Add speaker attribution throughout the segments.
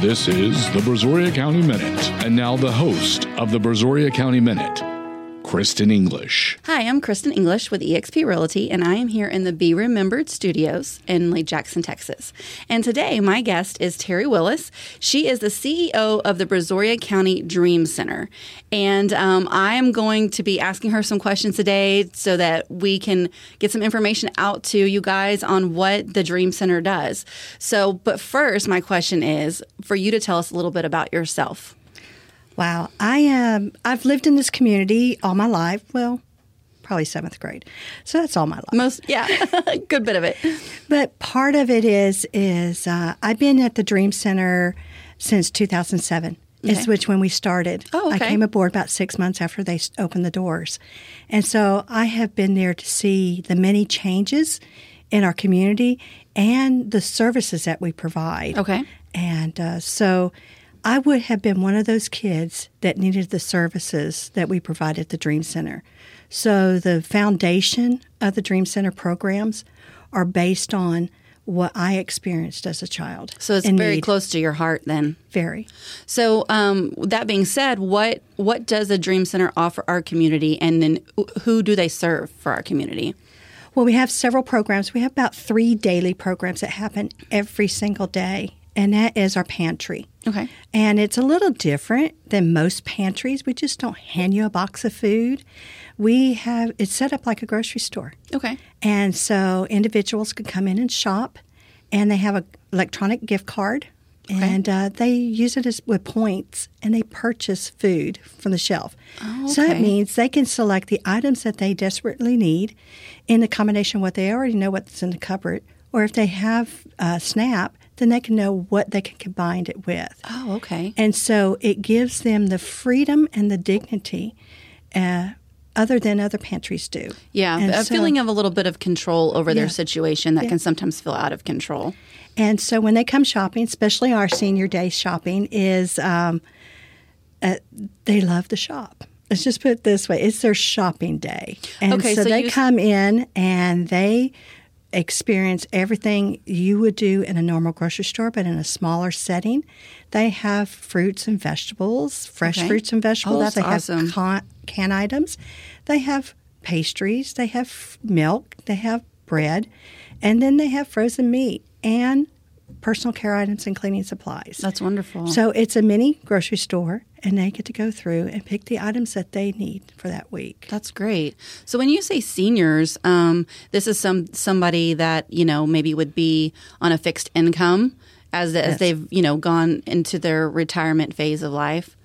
Speaker 1: This is the Brazoria County Minute. And now the host of the Brazoria County Minute, Christen English.
Speaker 2: Hi, I'm Christen English with eXp Realty, and I am here in the Be Remembered Studios in Lake Jackson, Texas. And today, my guest is Terri Willis. She is the CEO of the Brazoria County Dream Center. And um, I am going to be asking her some questions today so that we can get some information out to you guys on what the Dream Center does. So, but first, my question is for you to tell us a little bit about yourself.
Speaker 3: Wow, I um, I've lived in this community all my life. Well, probably seventh grade, so that's all my life.
Speaker 2: Most, yeah, good bit of it.
Speaker 3: But part of it is is uh, I've been at the Dream Center since 2007.
Speaker 2: Okay.
Speaker 3: Is which when we started.
Speaker 2: Oh, okay.
Speaker 3: I came aboard about six months after they opened the doors, and so I have been there to see the many changes in our community and the services that we provide.
Speaker 2: Okay.
Speaker 3: And uh, so I would have been one of those kids that needed the services that we provide at the Dream Center. So the foundation of the Dream Center programs are based on what I experienced as a child.
Speaker 2: So it's very
Speaker 3: need.
Speaker 2: close to your heart then.
Speaker 3: Very.
Speaker 2: So, um, that being said, what what does the Dream Center offer our community, and then who do they serve for our community?
Speaker 3: Well, we have several programs. We have about three daily programs that happen every single day, and that is our pantry.
Speaker 2: Okay.
Speaker 3: And it's a little different than most pantries. We just don't hand you a box of food. We have it's set up like a grocery store.
Speaker 2: Okay.
Speaker 3: And so individuals can come in and shop, and they have an electronic gift card, and uh, they use it as with points, and they purchase food from the shelf.
Speaker 2: Oh,
Speaker 3: So that means they can select the items that they desperately need in a combination of what they already know what's in the cupboard, or if they have uh, SNAP, then they can know what they can combine it with.
Speaker 2: Oh, okay.
Speaker 3: And so it gives them the freedom and the dignity uh, other than other pantries do.
Speaker 2: Yeah,
Speaker 3: And
Speaker 2: a
Speaker 3: so-
Speaker 2: feeling of a little bit of control over their situation that
Speaker 3: Yeah.
Speaker 2: can sometimes feel out of control.
Speaker 3: And so when they come shopping, especially our senior day shopping, is um, uh, they love to shop. Let's just put it this way: it's their shopping day, and
Speaker 2: Okay,
Speaker 3: so,
Speaker 2: so
Speaker 3: they
Speaker 2: you-
Speaker 3: come in and they experience everything you would do in a normal grocery store, but in a smaller setting. They have fruits and vegetables, fresh
Speaker 2: Okay.
Speaker 3: fruits and oh, vegetables.
Speaker 2: Oh, that's
Speaker 3: they
Speaker 2: awesome.
Speaker 3: have con- can items. They have pastries. They have milk. They have bread, and then they have frozen meat and personal care items and cleaning supplies.
Speaker 2: That's wonderful.
Speaker 3: So it's a mini grocery store, and they get to go through and pick the items that they need for that week.
Speaker 2: That's great. So when you say seniors, um, this is some somebody that you know maybe would be on a fixed income as as
Speaker 3: Yes.
Speaker 2: they've you know gone into their retirement phase of life.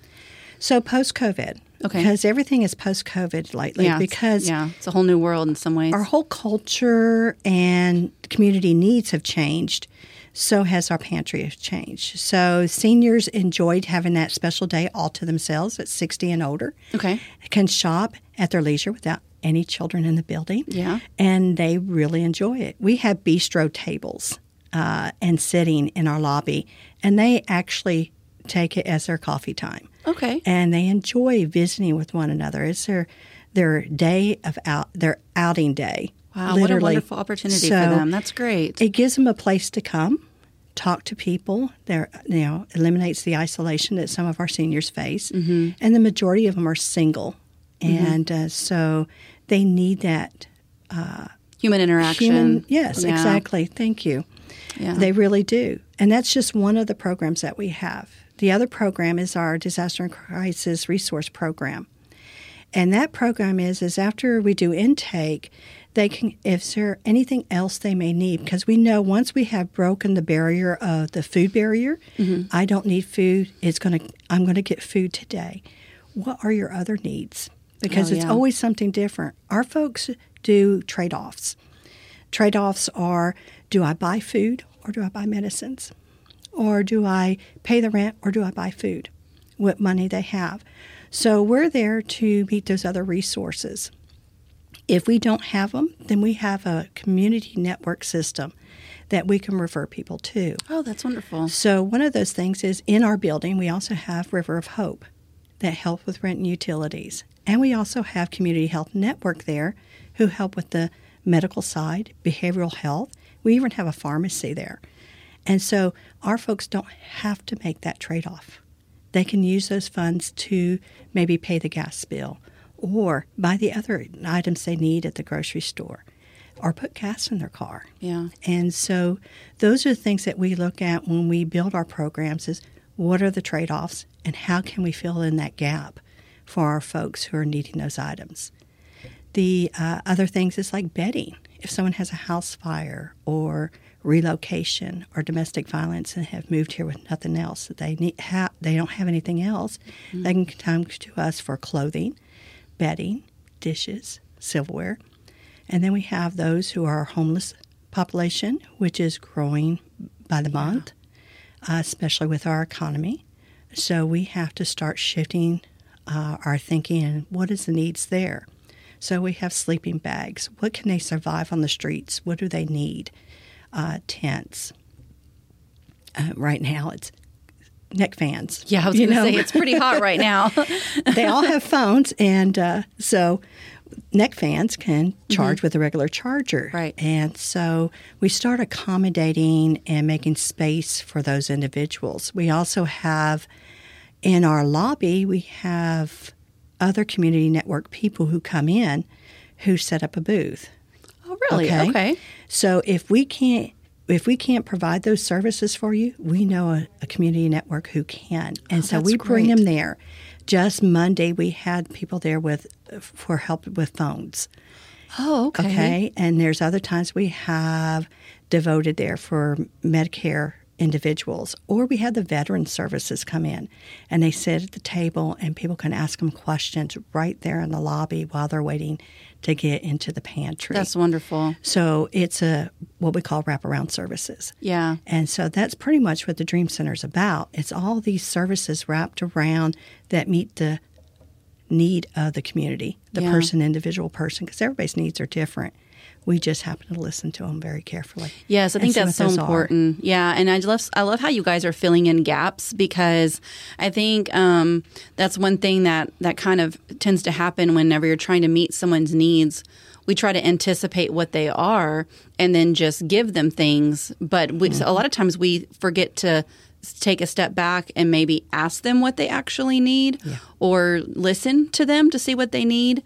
Speaker 3: So post COVID,
Speaker 2: Okay.
Speaker 3: because everything is post COVID lately,
Speaker 2: Yeah,
Speaker 3: because
Speaker 2: yeah, it's a whole new world in some ways.
Speaker 3: our whole culture and community needs have changed. So has our pantry have changed. So seniors enjoyed having that special day all to themselves at 60 and older.
Speaker 2: Okay.
Speaker 3: Can shop at their leisure without any children in the building.
Speaker 2: Yeah.
Speaker 3: And they really enjoy it. We have bistro tables uh, and sitting in our lobby, and they actually take it as their coffee time
Speaker 2: Okay.
Speaker 3: and they enjoy visiting with one another. It's their their day of out their outing day.
Speaker 2: Wow, what a wonderful opportunity
Speaker 3: So
Speaker 2: for them. That's great.
Speaker 3: It gives them a place to come, talk to people. There, you know, eliminates the isolation that some of our seniors face,
Speaker 2: Mm-hmm.
Speaker 3: and the majority of them are single, and uh, so they need that
Speaker 2: Human interaction.
Speaker 3: human. Yes,
Speaker 2: Yeah.
Speaker 3: exactly. Thank you.
Speaker 2: Yeah.
Speaker 3: They really do. And that's just one of the programs that we have. The other program is our Disaster and Crisis Resource Program. And that program is is after we do intake, they can if there anything else they may need because we know once we have broken the barrier of the food barrier,
Speaker 2: Mm-hmm.
Speaker 3: I don't need food. It's gonna I'm gonna get food today. What are your other needs? Because
Speaker 2: Oh,
Speaker 3: it's
Speaker 2: yeah.
Speaker 3: always something different. Our folks do trade offs. Trade offs are do I buy food or do I buy medicines? Or do I pay the rent or do I buy food? What money they have. So we're there to meet those other resources. If we don't have them, then we have a community network system that we can refer people to.
Speaker 2: oh, that's wonderful.
Speaker 3: So one of those things is in our building we also have River of Hope that help with rent and utilities. And we also have Community Health Network there who help with the medical side, behavioral health. We even have a pharmacy there. And so our folks don't have to make that trade off. They can use those funds to maybe pay the gas bill or buy the other items they need at the grocery store or put gas in their car.
Speaker 2: Yeah.
Speaker 3: And so those are the things that we look at when we build our programs is what are the trade-offs and how can we fill in that gap for our folks who are needing those items. The uh, other things is like bedding. If someone has a house fire or relocation or domestic violence and have moved here with nothing else, they need ha- they don't have anything else, mm-hmm. they can come to us for clothing, bedding, dishes, silverware, and then we have those who are homeless population, which is growing by the month, uh, especially with our economy. So we have to start shifting uh, our thinking and what is the needs there. So we have sleeping bags. What can they survive on the streets? What do they need? Uh, tents. Uh, right now, it's neck fans.
Speaker 2: Yeah, I was going to say it's pretty hot right now.
Speaker 3: they all have phones, and uh, so neck fans can charge mm-hmm. with a regular charger.
Speaker 2: Right.
Speaker 3: And so we start accommodating and making space for those individuals. We also have in our lobby, we have other community network people who come in who set up a booth.
Speaker 2: Oh, really? Okay. okay.
Speaker 3: So if we can't if we can't provide those services for you, we know a, a community network who can, and oh, so we bring great. them there. Just Monday, we had people there with for help with phones.
Speaker 2: Oh, okay.
Speaker 3: Okay, and there's other times we have devoted there for Medicare individuals, or we had the veteran services come in and they sit at the table and people can ask them questions right there in the lobby while they're waiting to get into the pantry.
Speaker 2: That's wonderful.
Speaker 3: So it's a what we call wraparound services.
Speaker 2: Yeah.
Speaker 3: And so that's pretty much what the Dream Center is about. It's all these services wrapped around that meet the need of the community, the yeah. person, individual person, because everybody's needs are different we just happen to listen to them very carefully.
Speaker 2: Yes, I think that's so important. Are. Yeah, and I love I love how you guys are filling in gaps because I think um, that's one thing that that kind of tends to happen whenever you're trying to meet someone's needs. We try to anticipate what they are and then just give them things, but we, mm-hmm. so a lot of times we forget to take a step back and maybe ask them what they actually need yeah. or listen to them to see what they need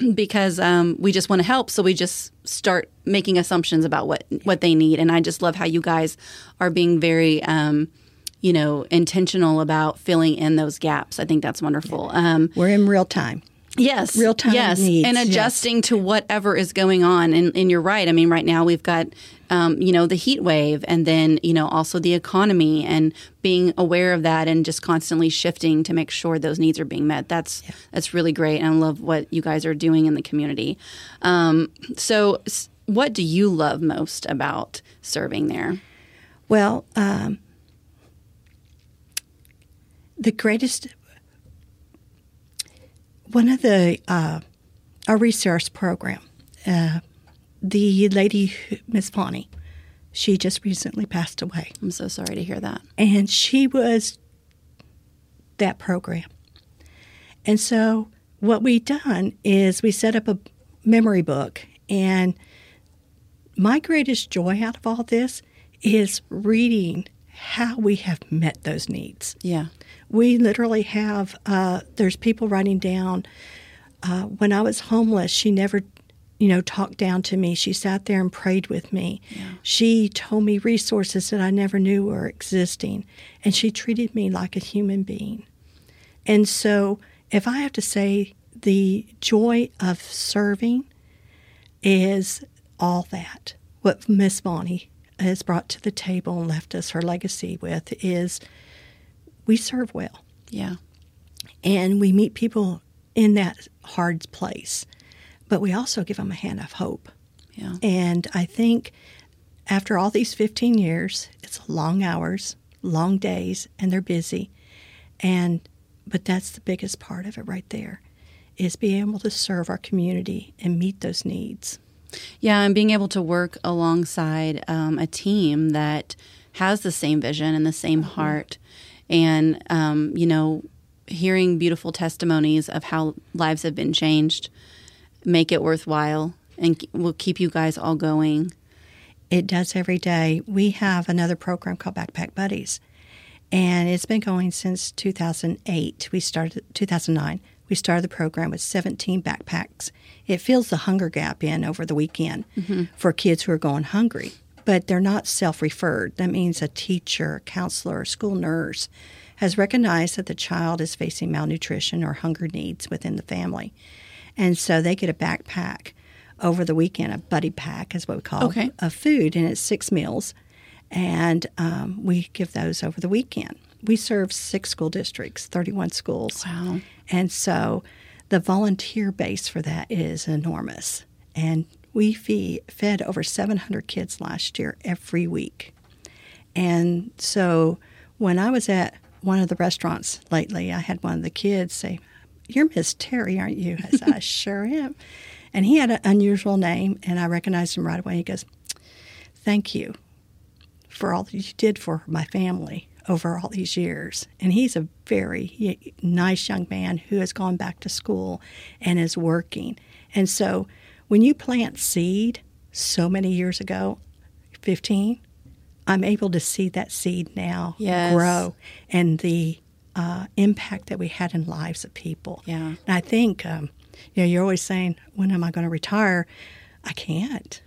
Speaker 2: because um, we just want to help. So we just start making assumptions about what what they need. And I just love how you guys are being very. Um, you know, intentional about filling in those gaps. I think that's wonderful. Um,
Speaker 3: We're in real time.
Speaker 2: Yes.
Speaker 3: Real time
Speaker 2: yes.
Speaker 3: needs.
Speaker 2: And adjusting yes. to whatever is going on. And, and, you're right. I mean, right now we've got, um, you know, the heat wave and then, you know, also the economy and being aware of that and just constantly shifting to make sure those needs are being met. That's, yeah. that's really great. And I love what you guys are doing in the community. Um, so, what do you love most about serving there?
Speaker 3: Well, um, the greatest one of the uh, our resource program, uh, the lady Miss Fawny, she just recently passed away.
Speaker 2: I'm so sorry to hear that.
Speaker 3: And she was that program. And so what we done is we set up a memory book and my greatest joy out of all this is reading how we have met those needs.
Speaker 2: Yeah.
Speaker 3: We literally have, uh, there's people writing down, uh, when I was homeless, she never, you know, talked down to me. She sat there and prayed with me. Yeah. She told me resources that I never knew were existing, and she treated me like a human being. And so, if I have to say, the joy of serving is all that. What Miss Bonnie has brought to the table and left us her legacy with is we serve well.
Speaker 2: Yeah.
Speaker 3: And we meet people in that hard place, but we also give them a hand of hope.
Speaker 2: Yeah.
Speaker 3: And I think after all these 15 years, it's long hours, long days, and they're busy. And but that's the biggest part of it right there is being able to serve our community and meet those needs.
Speaker 2: Yeah, and being able to work alongside um, a team that has the same vision and the same mm-hmm. And um, you know, hearing beautiful testimonies of how lives have been changed, make it worthwhile, and will keep you guys all going.
Speaker 3: It does every day. We have another program called Backpack Buddies, and it's been going since 2008. We started 2009. We started the program with 17 backpacks. It fills the hunger gap in over the weekend for kids who are going hungry, but they're not self referred. That means a teacher, counselor, school nurse has recognized that the child is facing malnutrition or hunger needs within the family. And so they get a backpack over the weekend, a buddy pack is what we call
Speaker 2: Okay.
Speaker 3: of food, and it's six meals. And um, we give those over the weekend. We serve six school districts, 31 schools.
Speaker 2: Wow.
Speaker 3: And so the volunteer base for that is enormous. And we fee, fed over 700 kids last year every week. And so when I was at one of the restaurants lately, I had one of the kids say, You're Miss Terri, aren't you? I said, I sure am. And he had an unusual name, and I recognized him right away. He goes, Thank you for all that you did for my family over all these years. And he's a very nice young man who has gone back to school and is working. And so when you plant seed so many years ago, 15, I'm able to see that seed now
Speaker 2: Yes.
Speaker 3: grow and the uh, impact that we had in lives of people.
Speaker 2: Yeah.
Speaker 3: And I think, um, you know, you're always saying, when am I going to retire? I can't.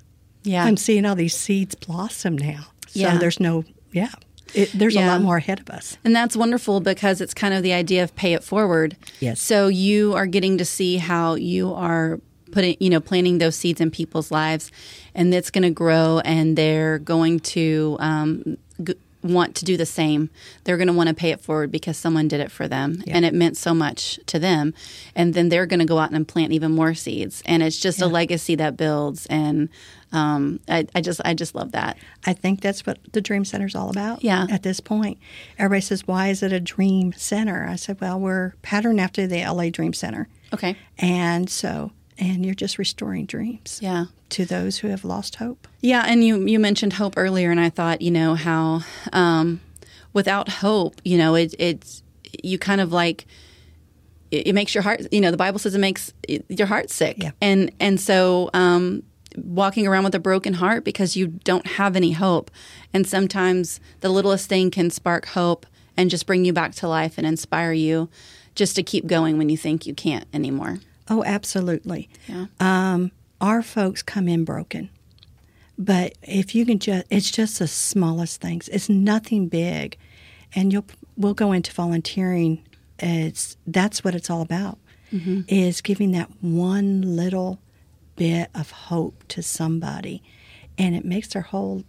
Speaker 2: Yeah.
Speaker 3: I'm seeing all these seeds blossom now. So
Speaker 2: Yeah.
Speaker 3: there's no, yeah, it, there's a lot more ahead of us.
Speaker 2: And that's wonderful because it's kind of the idea of pay it forward.
Speaker 3: Yes.
Speaker 2: So you are getting to see how you are putting, you know, planting those seeds in people's lives, and it's going to grow, and they're going to um, g- want to do the same. They're going to want to pay it forward because someone did it for them, and it meant so much to them, and then they're going to go out and plant even more seeds, and it's just a legacy that builds. And um, I, I just, I just love that.
Speaker 3: I think that's what the Dream Center is all about.
Speaker 2: Yeah.
Speaker 3: At this point, everybody says, "Why is it a Dream Center?" I said, "Well, we're patterned after the LA Dream Center,
Speaker 2: Okay.
Speaker 3: and so, and you're just restoring dreams
Speaker 2: Yeah.
Speaker 3: to those who have lost hope."
Speaker 2: Yeah, and you you mentioned hope earlier, and I thought you know how um, without hope, you know it it's you kind of like it, it makes your heart. You know, the Bible says it makes your heart sick,
Speaker 3: Yeah.
Speaker 2: and and so um, walking around with a broken heart because you don't have any hope, and sometimes the littlest thing can spark hope and just bring you back to life and inspire you just to keep going when you think you can't anymore.
Speaker 3: Oh, absolutely.
Speaker 2: Yeah.
Speaker 3: Um, our folks come in broken, but if you can just, it's just the smallest things. It's nothing big, and you'll we'll go into volunteering. It's that's what it's all about. Is giving that one little bit of hope to somebody, and it makes their whole,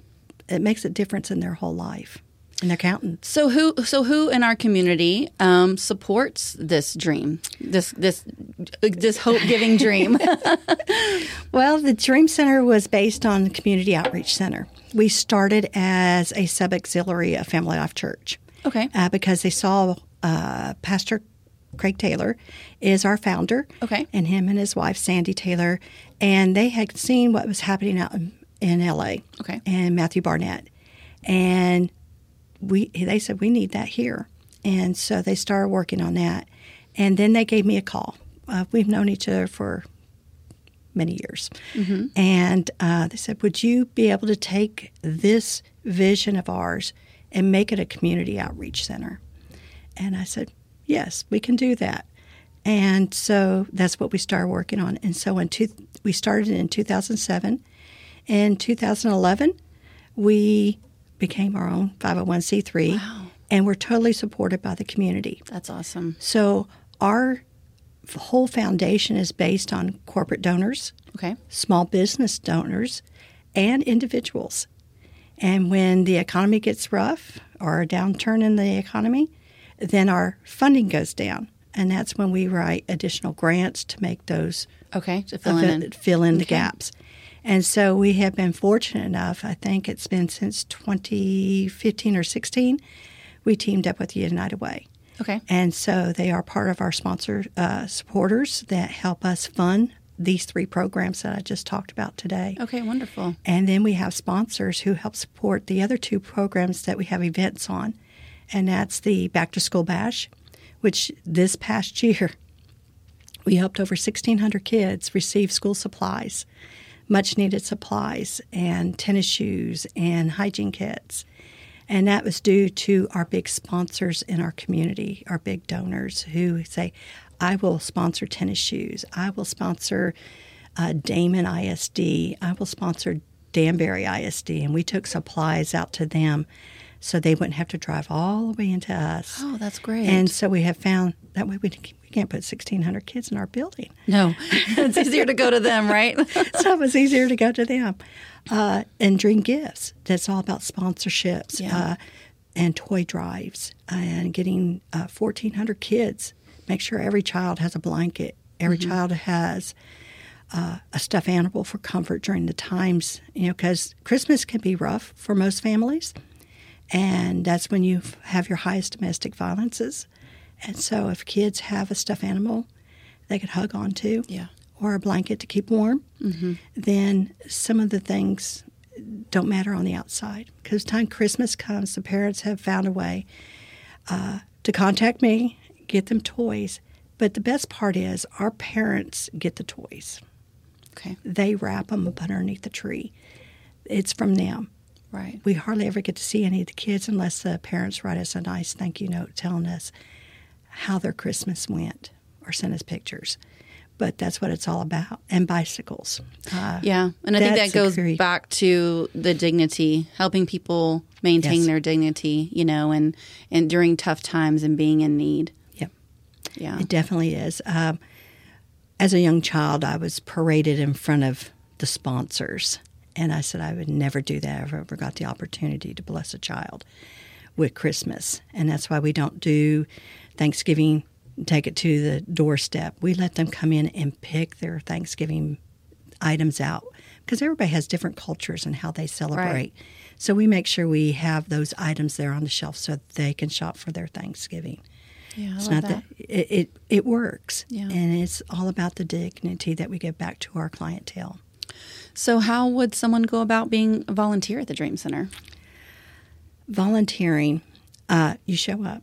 Speaker 3: it makes a difference in their whole life, and their countenance.
Speaker 2: So who so who in our community um, supports this dream, this this this hope giving dream?
Speaker 3: Well, the Dream Center was based on the Community Outreach Center. We started as a sub auxiliary of Family Life Church.
Speaker 2: Okay.
Speaker 3: Uh, because they saw uh, Pastor Craig Taylor is our founder.
Speaker 2: Okay.
Speaker 3: And him and his wife, Sandy Taylor. And they had seen what was happening out in, in LA.
Speaker 2: Okay.
Speaker 3: And Matthew Barnett. And we they said, we need that here. And so they started working on that. And then they gave me a call. Uh, we've known each other for many years. And uh, they said, Would you be able to take this vision of ours and make it a community outreach center? And I said, Yes, we can do that. And so that's what we started working on. And so in two, we started in 2007. In 2011, we became our own 501c3, and we're totally supported by the community.
Speaker 2: That's awesome.
Speaker 3: So our whole foundation is based on corporate donors,
Speaker 2: Okay.
Speaker 3: small business donors, and individuals. And when the economy gets rough or a downturn in the economy, then our funding goes down. And that's when we write additional grants to make those
Speaker 2: Okay. To fill
Speaker 3: fill
Speaker 2: in.
Speaker 3: fill in the
Speaker 2: Okay.
Speaker 3: gaps. And so we have been fortunate enough, I think it's been since 2015 or 16, we teamed up with United Way.
Speaker 2: Okay.
Speaker 3: And so they are part of our sponsor uh, supporters that help us fund these three programs that I just talked about today.
Speaker 2: Okay. Wonderful.
Speaker 3: And then we have sponsors who help support the other two programs that we have events on. And that's the Back to School Bash, which this past year we helped over 1,600 kids receive school supplies much needed supplies and tennis shoes and hygiene kits. And that was due to our big sponsors in our community, our big donors who say, I will sponsor tennis shoes. I will sponsor uh, Damon ISD. I will sponsor Danbury ISD. And we took supplies out to them so they wouldn't have to drive all the way into us.
Speaker 2: Oh, that's great.
Speaker 3: And so we have found that way we, we can't put 1,600 kids in our building.
Speaker 2: no, it's easier to go to them, right?
Speaker 3: so it was easier to go to them. Uh, and Dream Gifts, that's all about sponsorships
Speaker 2: Yeah.
Speaker 3: uh, and toy drives and getting uh, 1,400 kids. Make sure every child has a blanket, every
Speaker 2: Mm-hmm.
Speaker 3: child has uh, a stuffed animal for comfort during the times, you know, because Christmas can be rough for most families. And that's when you have your highest domestic violences. And so if kids have a stuffed animal they could hug onto,
Speaker 2: Yeah.
Speaker 3: or a blanket to keep warm, then some of the things don't matter on the outside. Because time Christmas comes, the parents have found a way uh, to contact me, get them toys. But the best part is our parents get the toys.
Speaker 2: Okay,
Speaker 3: They wrap them up underneath the tree. It's from them.
Speaker 2: Right.
Speaker 3: We hardly ever get to see any of the kids unless the parents write us a nice thank you note telling us how their Christmas went or send us pictures. But that's what it's all about. And bicycles. Uh,
Speaker 2: Yeah, and I think that goes
Speaker 3: very-
Speaker 2: back to the dignity, helping people maintain
Speaker 3: Yes.
Speaker 2: their dignity, you know, and and during tough times and being in need.
Speaker 3: Yep.
Speaker 2: Yeah.
Speaker 3: It definitely is. Um, as a young child, I was paraded in front of the sponsors, and I said I would never do that if I ever got the opportunity to bless a child with Christmas. And that's why we don't do Thanksgiving, take it to the doorstep. We let them come in and pick their Thanksgiving items out because everybody has different cultures and how they celebrate. So we make sure we have those items there on the shelf so they can shop for their Thanksgiving.
Speaker 2: yeah,
Speaker 3: It's not
Speaker 2: that.
Speaker 3: that it, it it works,
Speaker 2: Yeah.
Speaker 3: and it's all about the dignity that we give back to our clientele.
Speaker 2: So, how would someone go about being a volunteer at the Dream Center?
Speaker 3: Volunteering, uh, you show up.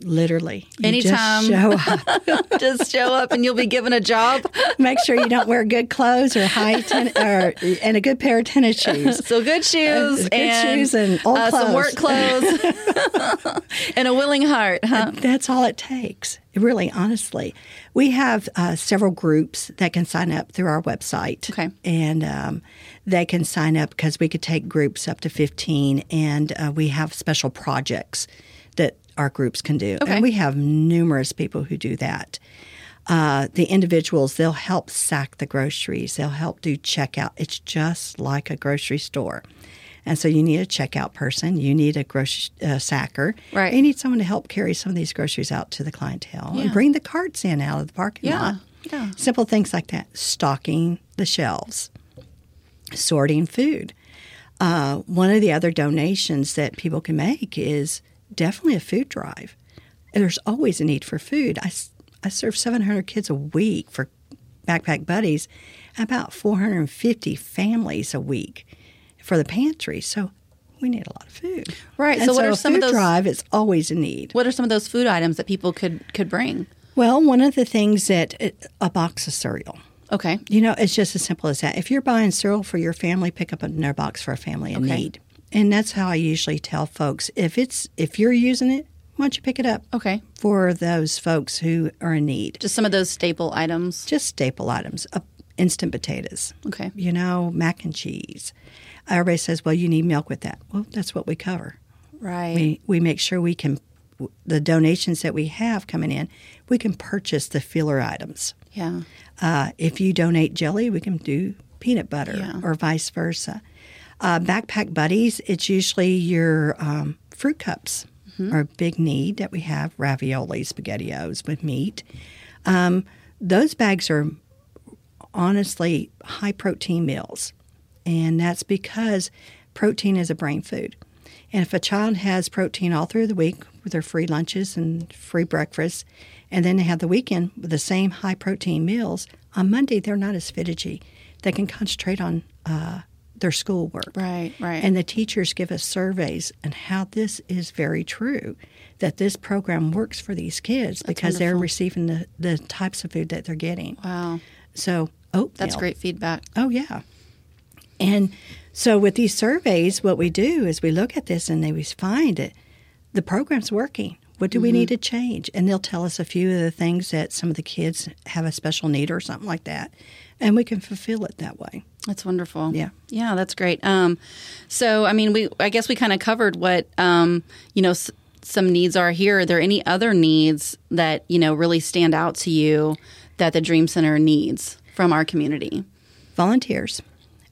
Speaker 3: Literally, You
Speaker 2: Anytime.
Speaker 3: Just show up.
Speaker 2: Just show up and you'll be given a job.
Speaker 3: Make sure you don't wear good clothes or high ten- or and a good pair of tennis shoes.
Speaker 2: So good shoes
Speaker 3: good
Speaker 2: and,
Speaker 3: shoes and old
Speaker 2: uh, some work clothes and a willing heart. Huh?
Speaker 3: That's all it takes. Really, honestly, we have uh, several groups that can sign up through our website.
Speaker 2: Okay.
Speaker 3: and um, they can sign up because we could take groups up to fifteen, and uh, we have special projects that our groups can do,
Speaker 2: Okay.
Speaker 3: and we have numerous people who do that. Uh, the individuals they'll help sack the groceries they'll help do checkout it's just like a grocery store and so you need a checkout person. You need a grocery uh, sacker.
Speaker 2: Right.
Speaker 3: you need someone to help carry some of these groceries out to the clientele
Speaker 2: Yeah.
Speaker 3: and bring the carts in out of the parking
Speaker 2: Yeah,
Speaker 3: lot.
Speaker 2: Yeah.
Speaker 3: simple things like that. Stocking the shelves. Sorting food. Uh, one of the other donations that people can make is definitely a food drive. There's always a need for food. I, I serve 700 kids a week for Backpack Buddies, about 450 families a week for the pantry. So we need a lot of food.
Speaker 2: Right,
Speaker 3: And
Speaker 2: so what are
Speaker 3: a
Speaker 2: some of
Speaker 3: food
Speaker 2: those-
Speaker 3: drive is always a need.
Speaker 2: What are some of those food items that people could could bring?
Speaker 3: Well, one of the things that a box of cereal.
Speaker 2: Okay.
Speaker 3: You know, it's just as simple as that. If you're buying cereal for your family, pick up another box for a family in
Speaker 2: Okay.
Speaker 3: need. And that's how I usually tell folks if it's if you're using it, why don't you pick it up
Speaker 2: Okay.
Speaker 3: for those folks who are in need?
Speaker 2: Just some of those staple items.
Speaker 3: just staple items. Uh, instant potatoes.
Speaker 2: Okay.
Speaker 3: You know, mac and cheese. Everybody says, "Well, you need milk with that." Well, that's what we cover.
Speaker 2: Right.
Speaker 3: We we make sure we can the donations that we have coming in, we can purchase the filler items.
Speaker 2: yeah.
Speaker 3: Uh, if you donate jelly, we can do peanut butter
Speaker 2: Yeah.
Speaker 3: or vice versa. Uh, backpack buddies, it's usually your um, fruit cups are a big need that we have ravioli, spaghettios with meat. Um, those bags are honestly high protein meals, and that's because protein is a brain food. And if a child has protein all through the week with their free lunches and free breakfasts, and then they have the weekend with the same high protein meals, on Monday they're not as fidgety. They can concentrate on uh, their schoolwork.
Speaker 2: Right, right.
Speaker 3: And the teachers give us surveys and how this is very true that this program works for these kids because they're receiving the, the types of food that they're getting.
Speaker 2: Wow.
Speaker 3: So oatmeal.
Speaker 2: That's great feedback.
Speaker 3: Oh, yeah. And so with these surveys, what we do is we look at this and they we find it the program's working. What do we need to change? And they'll tell us a few of the things that some of the kids have a special need or something like that, and we can fulfill it that way.
Speaker 2: That's wonderful.
Speaker 3: Yeah.
Speaker 2: Yeah, that's great. Um, so, I mean, we I guess we kind of covered what um, you know s- some needs are here. Are there any other needs that you know really stand out to you that the Dream Center needs from our community?
Speaker 3: Volunteers.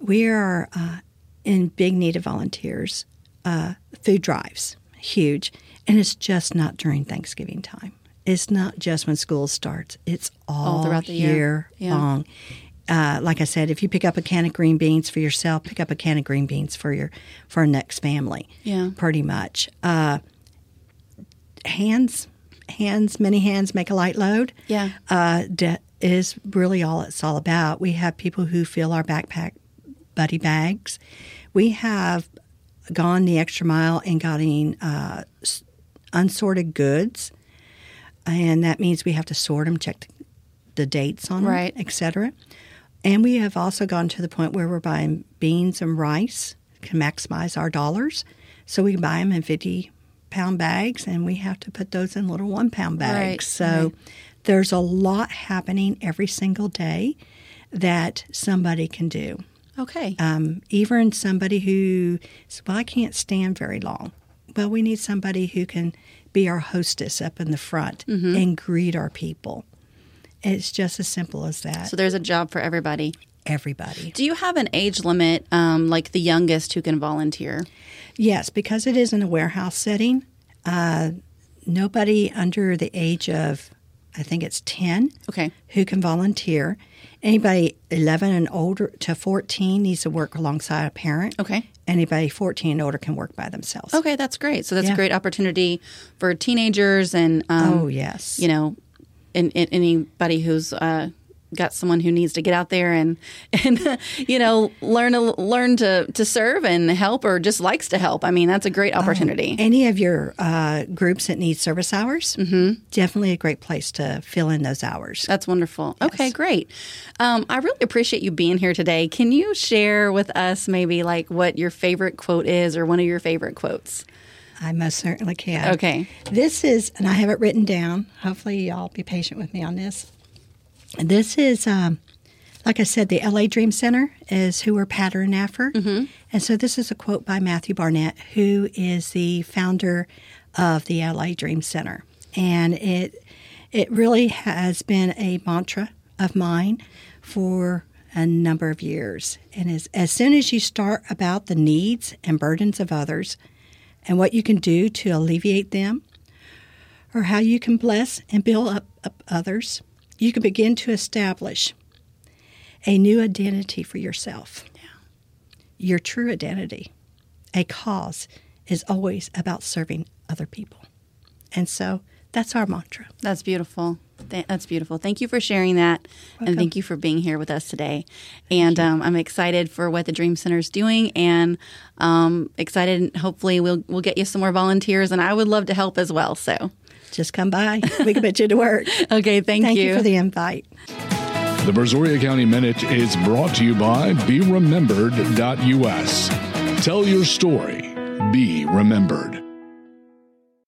Speaker 3: We are uh, in big need of volunteers. Uh, food drives, huge. And it's just not during Thanksgiving time. It's not just when school starts, it's all,
Speaker 2: throughout the year. Yeah.
Speaker 3: long. Uh, like I said, if you pick up a can of green beans for yourself, pick up a can of green beans for your for our next family.
Speaker 2: Yeah.
Speaker 3: pretty much. Uh, hands, hands, many hands make a light load.
Speaker 2: Yeah.
Speaker 3: uh, de- is really all it's all about. We have people who fill our backpack buddy bags. We have gone the extra mile in getting uh, unsorted goods, and that means we have to sort them, check the, the dates on
Speaker 2: Right.
Speaker 3: them, etc. And we have also gone to the point where we're buying beans and rice to maximize our dollars. So we can buy them in 50 pound bags, and we have to put those in little one pound bags.
Speaker 2: Right,
Speaker 3: so
Speaker 2: right.
Speaker 3: there's a lot happening every single day that somebody can do.
Speaker 2: Okay.
Speaker 3: Um, even somebody who says, Well, I can't stand very long. Well, we need somebody who can be our hostess up in the front
Speaker 2: Mm-hmm.
Speaker 3: and greet our people. It's just as simple as that.
Speaker 2: so there's a job for everybody.
Speaker 3: Everybody.
Speaker 2: Do you have an age limit, um, like the youngest who can volunteer?
Speaker 3: Yes, because it is in a warehouse setting, uh, nobody under the age of, I think it's 10,
Speaker 2: Okay.
Speaker 3: who can volunteer. Anybody 11 and older to 14 needs to work alongside a parent.
Speaker 2: Okay.
Speaker 3: Anybody 14 and older can work by themselves.
Speaker 2: Okay, that's great. So that's a great opportunity for teenagers and um,
Speaker 3: Oh, yes.
Speaker 2: you know, and, and anybody who's uh, got someone who needs to get out there and and you know learn to learn to to serve and help or just likes to help. I mean, that's a great opportunity.
Speaker 3: Any of your uh, groups that need service hours, mm-hmm. definitely a great place to fill in those hours.
Speaker 2: That's wonderful. Okay, great. Um, I really appreciate you being here today. Can you share with us maybe like what your favorite quote is or one of your favorite quotes?
Speaker 3: I most certainly can.
Speaker 2: Okay.
Speaker 3: This is, and I have it written down. Hopefully, y'all be patient with me on this. This is, um, like I said, the LA Dream Center is who we're patterned after. Mm-hmm. And so this is a quote by Matthew Barnett, who is the founder of the LA Dream Center. And it, it really has been a mantra of mine for a number of years. And as, as soon as you start about the needs and burdens of others and what you can do to alleviate them, or how you can bless and build up, up others, you can begin to establish a new identity for yourself. Your true identity. A cause is always about serving other people. And so that's our mantra.
Speaker 2: That's beautiful. That's beautiful. Thank you for sharing that, and thank you for being here with us today. And um, I'm excited for what the Dream Center is doing, and um, excited. Hopefully, we'll we'll get you some more volunteers, and I would love to help as well. So,
Speaker 3: Just come by. We can put you to work.
Speaker 2: okay, thank,
Speaker 3: Thank you for the invite.
Speaker 1: The Brazoria County Minute is brought to you by BeRemembered.us. Tell your story. Be remembered.